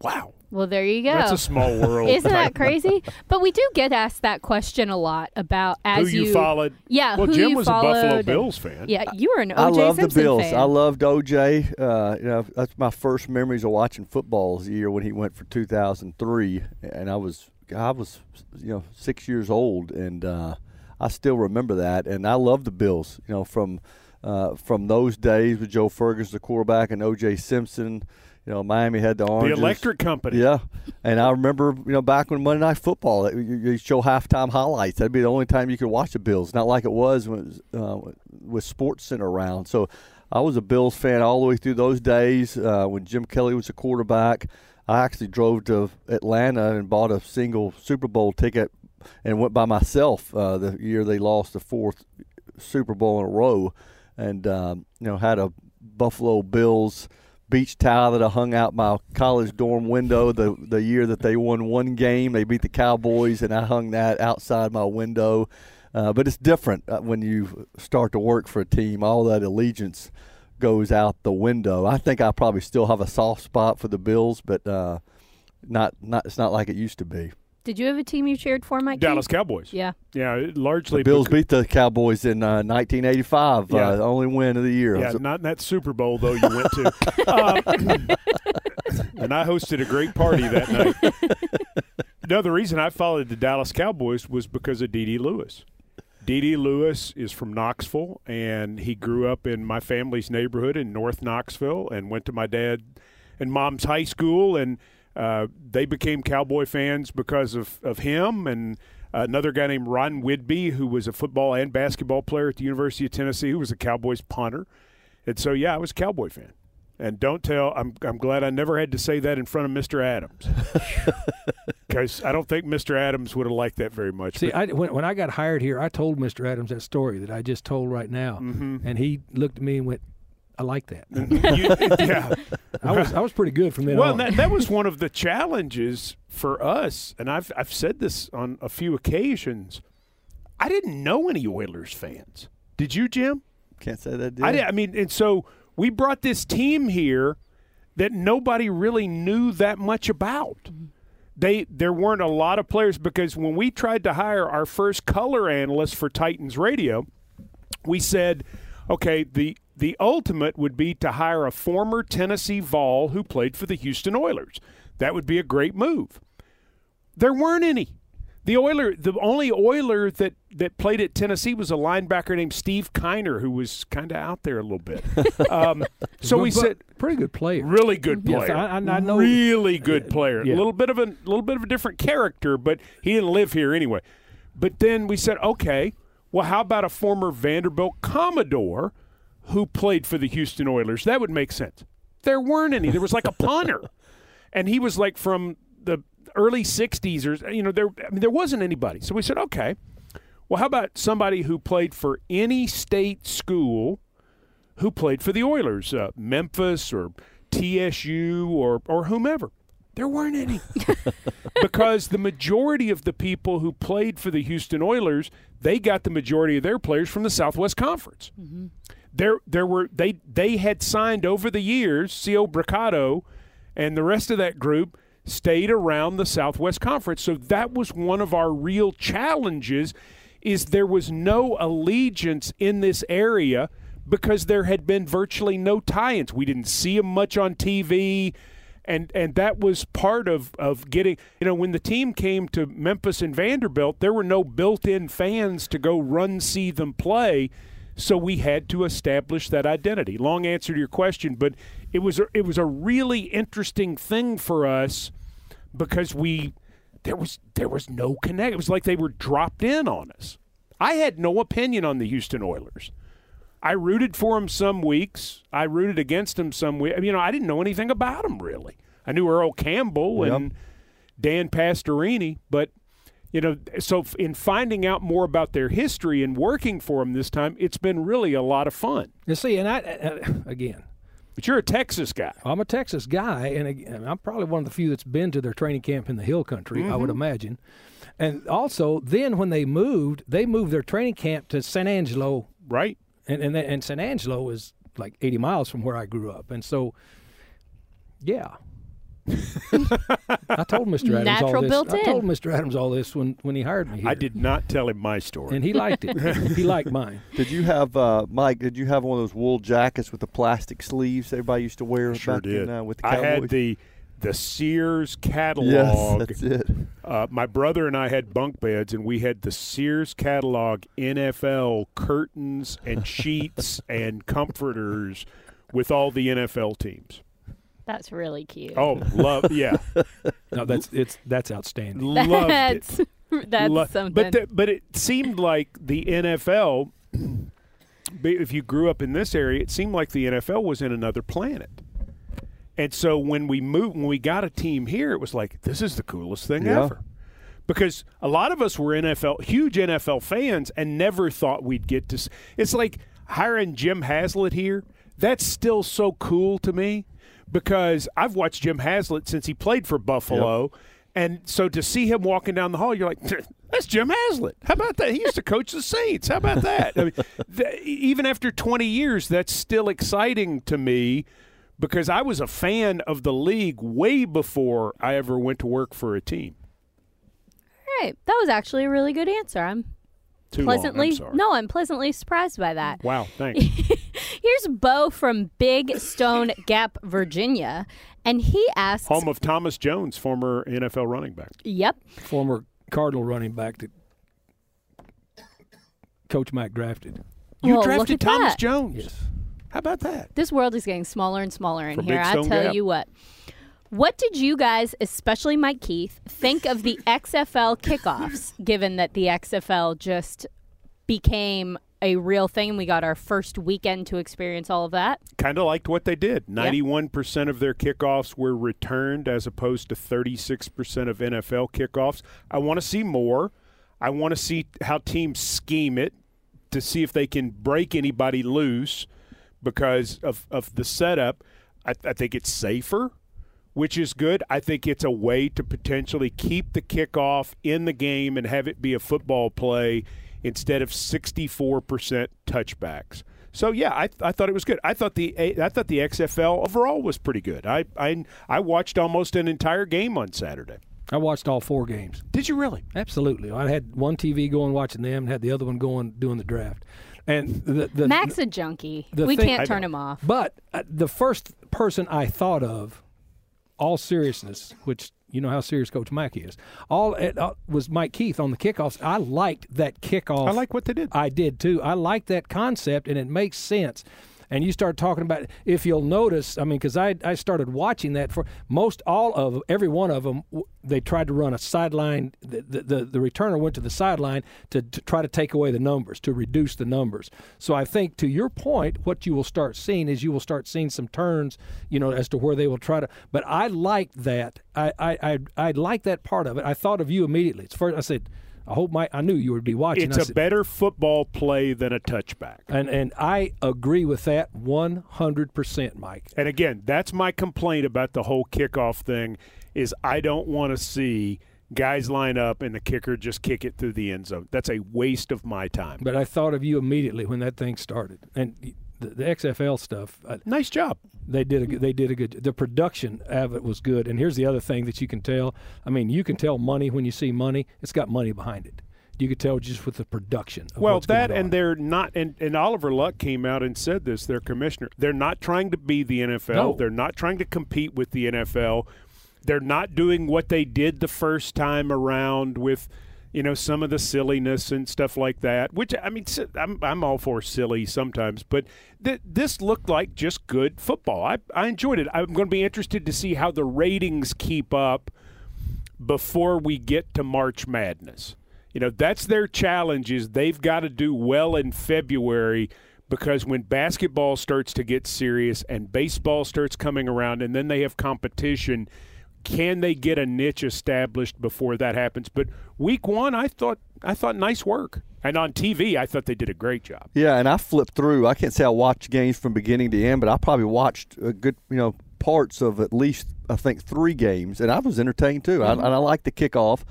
Wow, Well, there you go. that's a small world. Isn't that crazy? But we do get asked that question a lot about as Who you, followed? Yeah, Well, who Jim you was a Buffalo Bills fan. Yeah, you were an OJ I love Simpson the Bills. fan. I loved OJ. Uh, you know, that's my first memories of watching football was the year when he went for 2003, and I was I was you know six years old, and uh, I still remember that. And I love the Bills. You know, from uh, from those days with Joe Ferguson, the quarterback, and OJ Simpson. You know, Miami had the orange the. Electric Company. Yeah, and I remember you know back when Monday Night Football, you show halftime highlights. That'd be the only time you could watch the Bills. Not like it was when it was, uh, with Sports Center around. So I was a Bills fan all the way through those days uh, when Jim Kelly was a quarterback. I actually drove to Atlanta and bought a single Super Bowl ticket and went by myself uh, the year they lost the fourth Super Bowl in a row, and um, you know had a Buffalo Bills beach towel that I hung out my college dorm window the the year that they won one game. They beat the Cowboys, and I hung that outside my window. Uh, but it's different uh, when you start to work for a team. All that allegiance goes out the window. I think I probably still have a soft spot for the Bills, but uh, not not it's not like it used to be. Did you have a team you cheered for, Mike? Dallas Cowboys. Yeah. Yeah, largely The Bills beat the Cowboys in uh, 1985, Yeah. uh, the only win of the year. Yeah, not in that Super Bowl though. You went to, Um, and I hosted a great party that night. no, the reason I followed the Dallas Cowboys was because of D.D. Lewis. D.D. Lewis is from Knoxville, and he grew up in my family's neighborhood in North Knoxville, and went to my dad and mom's high school, and uh, they became Cowboy fans because of of him and. Another guy named Ron Widby, who was a football and basketball player at the University of Tennessee, who was a Cowboys punter. And so, yeah, I was a Cowboy fan. And don't tell, I'm, I'm glad I never had to say that in front of Mr. Adams. Because I don't think Mr. Adams would have liked that very much. See, I, when, when I got hired here, I told Mr. Adams that story that I just told right now, Mm-hmm. and he looked at me and went, "I like that." you- yeah. I was I was pretty good from then Well, on. that, that was one of the challenges for us. And I've, I've said this on a few occasions. I didn't know any Oilers fans. Did you, Jim? Can't say that. Did. I, did, I mean, and so we brought this team here that nobody really knew that much about. They there weren't a lot of players because when we tried to hire our first color analyst for Titans Radio, we said, okay, the the ultimate would be to hire a former Tennessee Vol who played for the Houston Oilers. That would be a great move. There weren't any. The Oiler, the only Oiler that, that played at Tennessee was a linebacker named Steve Kiner, who was kind of out there a little bit. Um, so we said, pretty good player. really good Yes, player. I- I- I know- really good player. A Yeah. little bit of a little bit of a different character, but he didn't live here anyway. But then we said, okay, Well, how about a former Vanderbilt Commodore who played for the Houston Oilers? That would make sense. There weren't any. There was like a punter, and he was like from the early '60s, or you know, there I mean, there wasn't anybody. So we said, okay. Well, how about somebody who played for any state school who played for the Oilers, uh, Memphis or TSU or or whomever? There weren't any. because the majority of the people who played for the Houston Oilers, they got the majority of their players from the Southwest Conference. There there were they they had signed over the years, Co Bricado and the rest of that group stayed around the Southwest Conference. So that was one of our real challenges is there was no allegiance in this area because there had been virtually no tie-ins. We didn't see them much on TV and and that was part of of getting you know when the team came to Memphis and Vanderbilt there were no built-in fans to go run see them play so we had to establish that identity long answer to your question but it was a, it was a really interesting thing for us because we there was there was no connect it was like they were dropped in on us I had no opinion on the Houston Oilers I rooted for them some weeks. I rooted against them some weeks. You know, I didn't know anything about them really. I knew Earl Campbell Yep. and Dan Pastorini, but you know, so in finding out more about their history and working for them this time, it's been really a lot of fun. You see, and I uh, again, But you're a Texas guy. I'm a Texas guy, and I'm probably one of the few that's been to their training camp in the Hill Country. I would imagine. And also, then when they moved, they moved their training camp to San Angelo, Right? and and, and San Angelo is like 80 miles from where I grew up, and so, yeah. I told Mr. Adams all this. built I told Mr. Adams all this when, when he hired me. Here, I did not tell him my story. and he liked it. he liked mine. Did you have uh, Mike? Did you have one of those wool jackets with the plastic sleeves everybody used to wear sure did. in uh, with the I had the the Sears catalog. yes, that's it. Uh, my brother and I had bunk beds, and we had the Sears catalog NFL curtains and sheets and comforters with all the NFL teams. That's really cute. Oh, love, yeah, No, that's it's that's outstanding. loved it. that's that's Lo- something. But the, but it seemed like the NFL. If you grew up in this area, it seemed like the NFL was in another planet. And so when we moved, when we got a team here, it was like this is the coolest thing Yeah. ever. Because a lot of us were NFL, huge NFL fans, and never thought we'd get to. It's like hiring Jim Haslett here. That's still so cool to me because I've watched Jim Haslett since he played for Buffalo. And so to see him walking down the hall, you're like, that's Jim Haslett. How about that? He used to coach the Saints. How about that? I mean, th- even after 20 years, that's still exciting to me because I was a fan of the league way before I ever went to work for a team. All right. That was actually a really good answer. I'm Too pleasantly long. I'm sorry. no, I'm pleasantly surprised by that. Wow, thanks. Here's Bo from Big Stone Gap, Virginia, and he asks, Home of Thomas Jones, former NFL running back. "Yep, Former Cardinal running back that Coach Mac drafted. Oh, you Well, drafted Thomas that. Jones. Yes. How about that? this world is getting smaller and smaller in For here. Big I tell Gap. you what." What did you guys, especially Mike Keith, think of the XFL kickoffs, given that the XFL just became a real thing? and We got our first weekend to experience all of that. Kind of liked what they did. 91% of their kickoffs were returned as opposed to 36% of NFL kickoffs. I want to see more. I want to see how teams scheme it to see if they can break anybody loose because of, of the setup. I, I think it's safer, which is good. I think it's a way to potentially keep the kickoff in the game and have it be a football play instead of 64% touchbacks. So yeah, I, I thought it was good. I thought the I thought the XFL overall was pretty good. I I, I watched almost an entire game on Saturday. I watched all four games. Did you really? Absolutely. I had one TV going watching them, and had the other one going doing the draft. And the, the Max a junkie. the We thing- can't turn him off. But uh, the first person I thought of, all seriousness, which you know how serious Coach Mac is, all it, uh, was Mike Keith on the kickoffs. I liked that kickoff. I like what they did. I did too. I like that concept, and it makes sense. And you start talking about if you'll notice, I mean, because I I started watching that for most all of every one of them. They tried to run a sideline. The the, the, the returner went to the sideline to, to try to take away the numbers to reduce the numbers. So I think to your point, what you will start seeing is you will start seeing some turns, you know, as to where they will try to. But I like that. I I I, I like that part of it. I thought of you immediately. It's first I said I hope my I knew you would be watching. It's I a said- better football play than a touchback. and and I agree with that one hundred percent, Mike. And again, that's my complaint about the whole kickoff thing is I don't want to see guys line up and the kicker just kick it through the end zone. That's a waste of my time. But I thought of you immediately when that thing started, and the, the XFL stuff. uh, Nice job. They did a good, they did a good. The production of it was good. And here's the other thing that you can tell. I mean, you can tell money when you see money. It's got money behind it. You could tell just with the production. Of Well, that and they're not, and, and Oliver Luck came out and said this, their commissioner. They're not trying to be the NFL. No. They're not trying to compete with the NFL. They're not doing what they did the first time around with, you know, some of the silliness and stuff like that. Which I mean, I'm I'm all for silly sometimes, but th- this looked like just good football. I I enjoyed it. I'm going to be interested to see how the ratings keep up before we get to March Madness. You know, that's their challenge is they've got to do well in February because when basketball starts to get serious and baseball starts coming around and then they have competition, can they get a niche established before that happens? But week 1 I thought I thought nice work. And on TV, I thought they did a great job. Yeah, and I flipped through. I can't say I watched games from beginning to end, but I probably watched a good, you know, parts of at least I think three games, and I was entertained too. I, mm-hmm. and I like the kickoff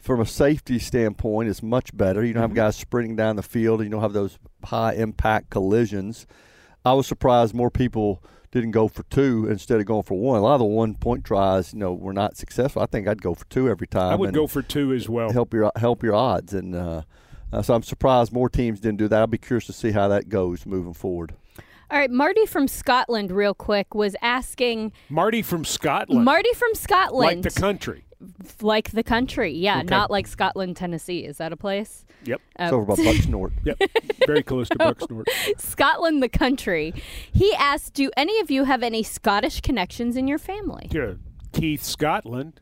from a safety standpoint. It's much better. You don't have mm-hmm. guys sprinting down the field. And you don't have those high impact collisions. I was surprised more people didn't go for two instead of going for one. A lot of the one point tries, you know, were not successful. I think I'd go for two every time. I would go for 2 as well. help your help your odds. And uh, uh, so I'm surprised more teams didn't do that. I'll be curious to see how that goes moving forward. All right, Marty from Scotland, real quick, was asking Marty from Scotland. Marty from Scotland, like the country. Like the country, yeah, Okay. not like Scotland, Tennessee. Is that a place? Yep. It's over by Bucksnort. Yep. Very close to Bucksnort. Scotland, the country. He asked, "Do any of you have any Scottish connections in your family?" Yeah. Keith Scotland.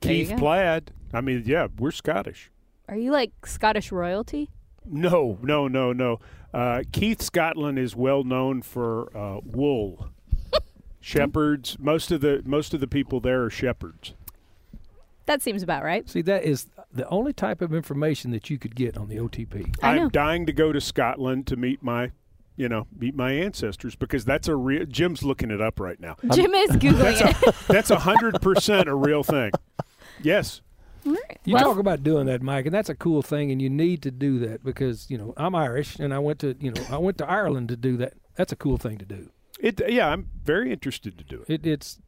There Keith. Plaid. I mean, yeah, we're Scottish. Are you like Scottish royalty? No, no, no, no. Uh, Keith Scotland is well known for uh, wool. shepherds. Most of the most of the people there are shepherds. That seems about right. See, that is the only type of information that you could get on the OTP. I I'm know. dying to go to Scotland to meet my, you know, meet my ancestors because that's a real. Jim's looking it up right now. Jim is googling it. That's a hundred percent a real thing. Yes. You Well- talk about doing that, Mike, and that's a cool thing, and you need to do that because you know I'm Irish, and I went to you know I went to Ireland to do that. That's a cool thing to do. It. Yeah, I'm very interested to do it. It, it's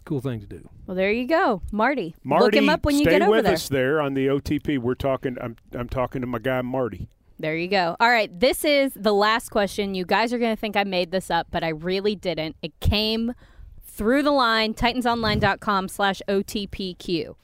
it's a cool thing to do. Well, there you go, Marty. Marty, Look him up when you stay get over with there. us there on the OTP. We're talking. I'm I'm talking to my guy Marty. There you go. All right, this is the last question. You guys are going to think I made this up, but I really didn't. It came through the line, titansonline.com slash OTPQ.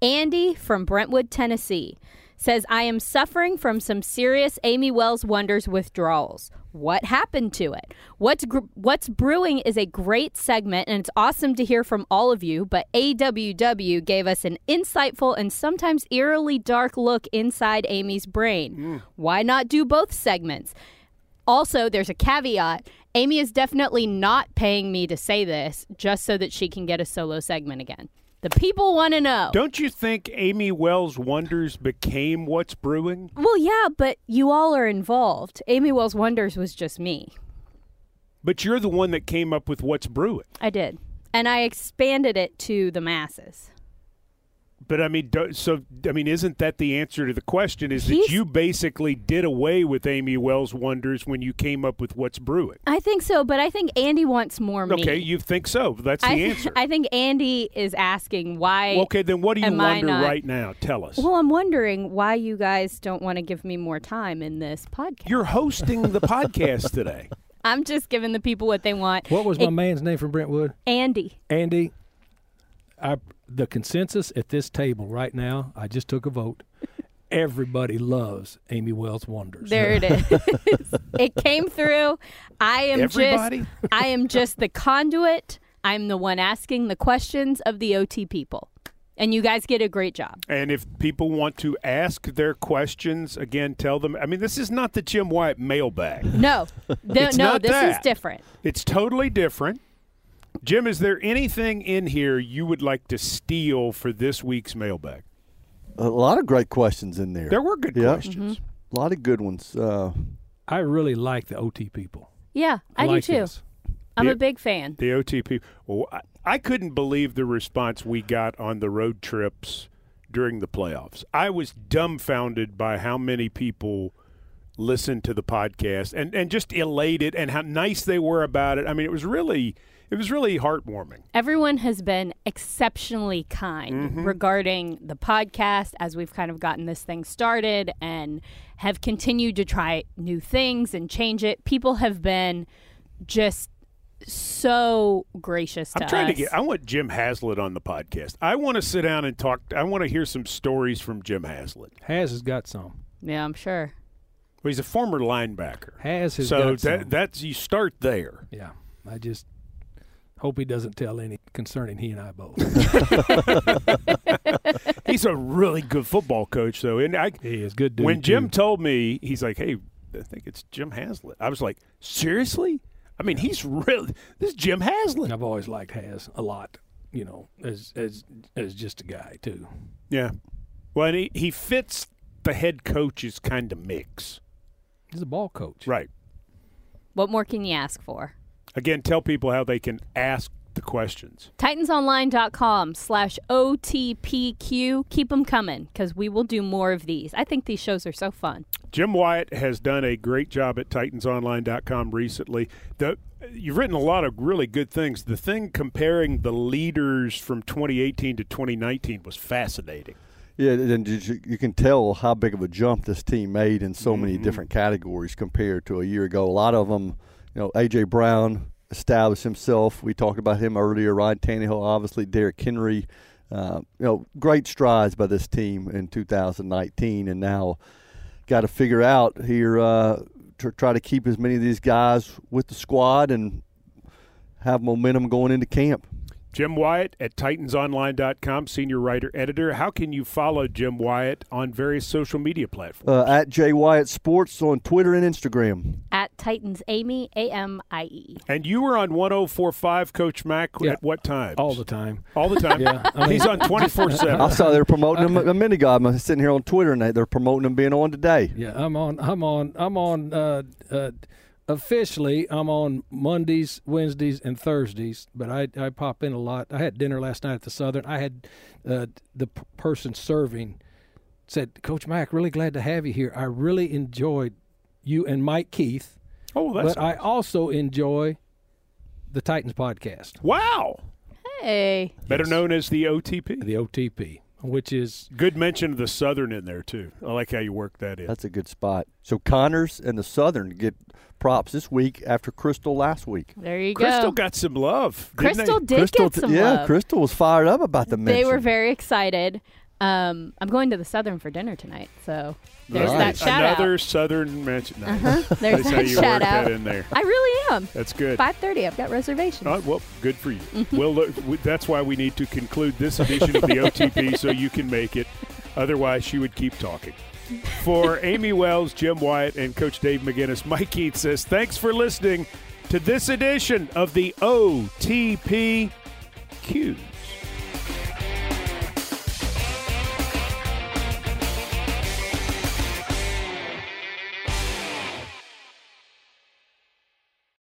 Andy from Brentwood, Tennessee says, I am suffering from some serious Amie Wells Wonders withdrawals. What happened to it? What's gr- What's Brewing is a great segment, and it's awesome to hear from all of you. But AWW gave us an insightful and sometimes eerily dark look inside Amie's brain. Mm. Why not do both segments? Also, there's a caveat. Amie is definitely not paying me to say this just so that she can get a solo segment again. The people want to know. Don't you think Amie Wells Wonders became what's brewing? Well, yeah, but you all are involved. Amie Wells Wonders was just me. But you're the one that came up with what's brewing. I did. And I expanded it to the masses. But I mean, so I mean, isn't that the answer to the question? Is He's- that you basically did away with Amie Wells Wonders when you came up with what's brewing? I think so, but I think Andy wants more me. Okay, you think so? That's the I, answer. I think Andy is asking why. okay, then what do you Am I wonder not- right now? Tell us. Well, I'm wondering why you guys don't want to give me more time in this podcast. You're hosting the podcast today. I'm just giving the people what they want. What was my It- man's name from Brentwood? Andy. Andy, I, the consensus at this table right now, I just took a vote. everybody loves Amie Wells Wonders. There it is. it came through. I am Everybody? just I am just the conduit. I'm the one asking the questions of the OT people. And you guys get a great job. And if people want to ask their questions, again, tell them. I mean, this is not the Jim Wyatt mailbag. No. The- no, this is different. It's totally different. Jim, is there anything in here you would like to steal for this week's mailbag? A lot of great questions in there. There were good Yeah. questions. A lot of good ones. Uh, I really like the OT people. Yeah, I, like do too. this. I'm Yeah. a big fan. The OTP. Well, I, I couldn't believe the response we got on the road trips during the playoffs. I was dumbfounded by how many people listened to the podcast and, and just elated and how nice they were about it. I mean, it was really it was really heartwarming. Everyone has been exceptionally kind mm-hmm. regarding the podcast as we've kind of gotten this thing started and have continued to try new things and change it. People have been just so gracious to us. I'm trying us. to get. I want Jim Haslett on the podcast. I want to sit down and talk. I want to hear some stories from Jim Haslett. Has has got some. yeah, I'm sure. Well, he's a former linebacker, Has has so got that some. that's you start there. Yeah, I just hope he doesn't tell any concerning he and I both. He's a really good football coach, though. And I, he is good dude. when Jim too. told me, he's like, "Hey, I think it's Jim Haslett." I was like, "Seriously?" I mean, he's really this is Jim Haslett. I've always liked Has a lot. You know, as as as just a guy too. Yeah. Well, and he he fits the head coach's kind of mix, He's a ball coach. right? What more can you ask for? Again, tell people how they can ask the questions. TitansOnline.com slash OTPQ. Keep them coming because we will do more of these. I think these shows are so fun. Jim Wyatt has done a great job at TitansOnline.com recently. The, you've written a lot of really good things. The thing comparing the leaders from 2018 to 2019 was fascinating. Yeah, and you you can tell how big of a jump this team made in so many mm-hmm. different categories compared to a year ago. A lot of them, you know, AJ Brown established himself. We talked about him earlier. Ryan Tannehill, obviously, Derrick Henry. Uh, you know, great strides by this team in 2019, and now got to figure out here uh, to try to keep as many of these guys with the squad and have momentum going into camp. Jim Wyatt at TitansOnline.com, senior writer editor. How can you follow Jim Wyatt on various social media platforms? Uh, at Jay Wyatt Sports on Twitter and Instagram. At Titans Amie, A M I E. and you were on 1045 Coach Mac Yeah. at what time? All the time. All the time. Yeah, I mean- He's on 24 7. I saw they're promoting him a minute ago. I'm sitting here on Twitter and they, they're promoting him being on today. Yeah, I'm on. I'm on. I'm on. Uh, uh, officially, I'm on Mondays, Wednesdays, and Thursdays. But I, I pop in a lot. I had dinner last night at the Southern. I had uh, the p- person serving said, "Coach Mac, really glad to have you here. I really enjoyed you and Mike Keith, Oh, that's but I also enjoy the Titans podcast, wow. Hey. Better known as the OTP. the OTP, which is Good mention of the Southern in there too. I like how you work that in. That's a good spot. So Connors and the Southern get props this week after Crystal last week. There you Crystal go. Crystal got some love. didn't Crystal they? did Crystal, get some yeah, love. Crystal was fired up about the they were very excited. Um, I'm going to the Southern for dinner tonight, so there's Nice. that shout Another out. Southern mention. No, Uh-huh. There's That's how that you shout work out. that in there. I really am. That's good. 5:30. I've got reservations. Oh, well, good for you. Mm-hmm. well, look, w- that's why we need to conclude this edition of the OTP so you can make it. Otherwise, she would keep talking. For Amie Wells, Jim Wyatt, and Coach Dave McGinnis, Mike Keith says, thanks for listening to this edition of the OTP Q.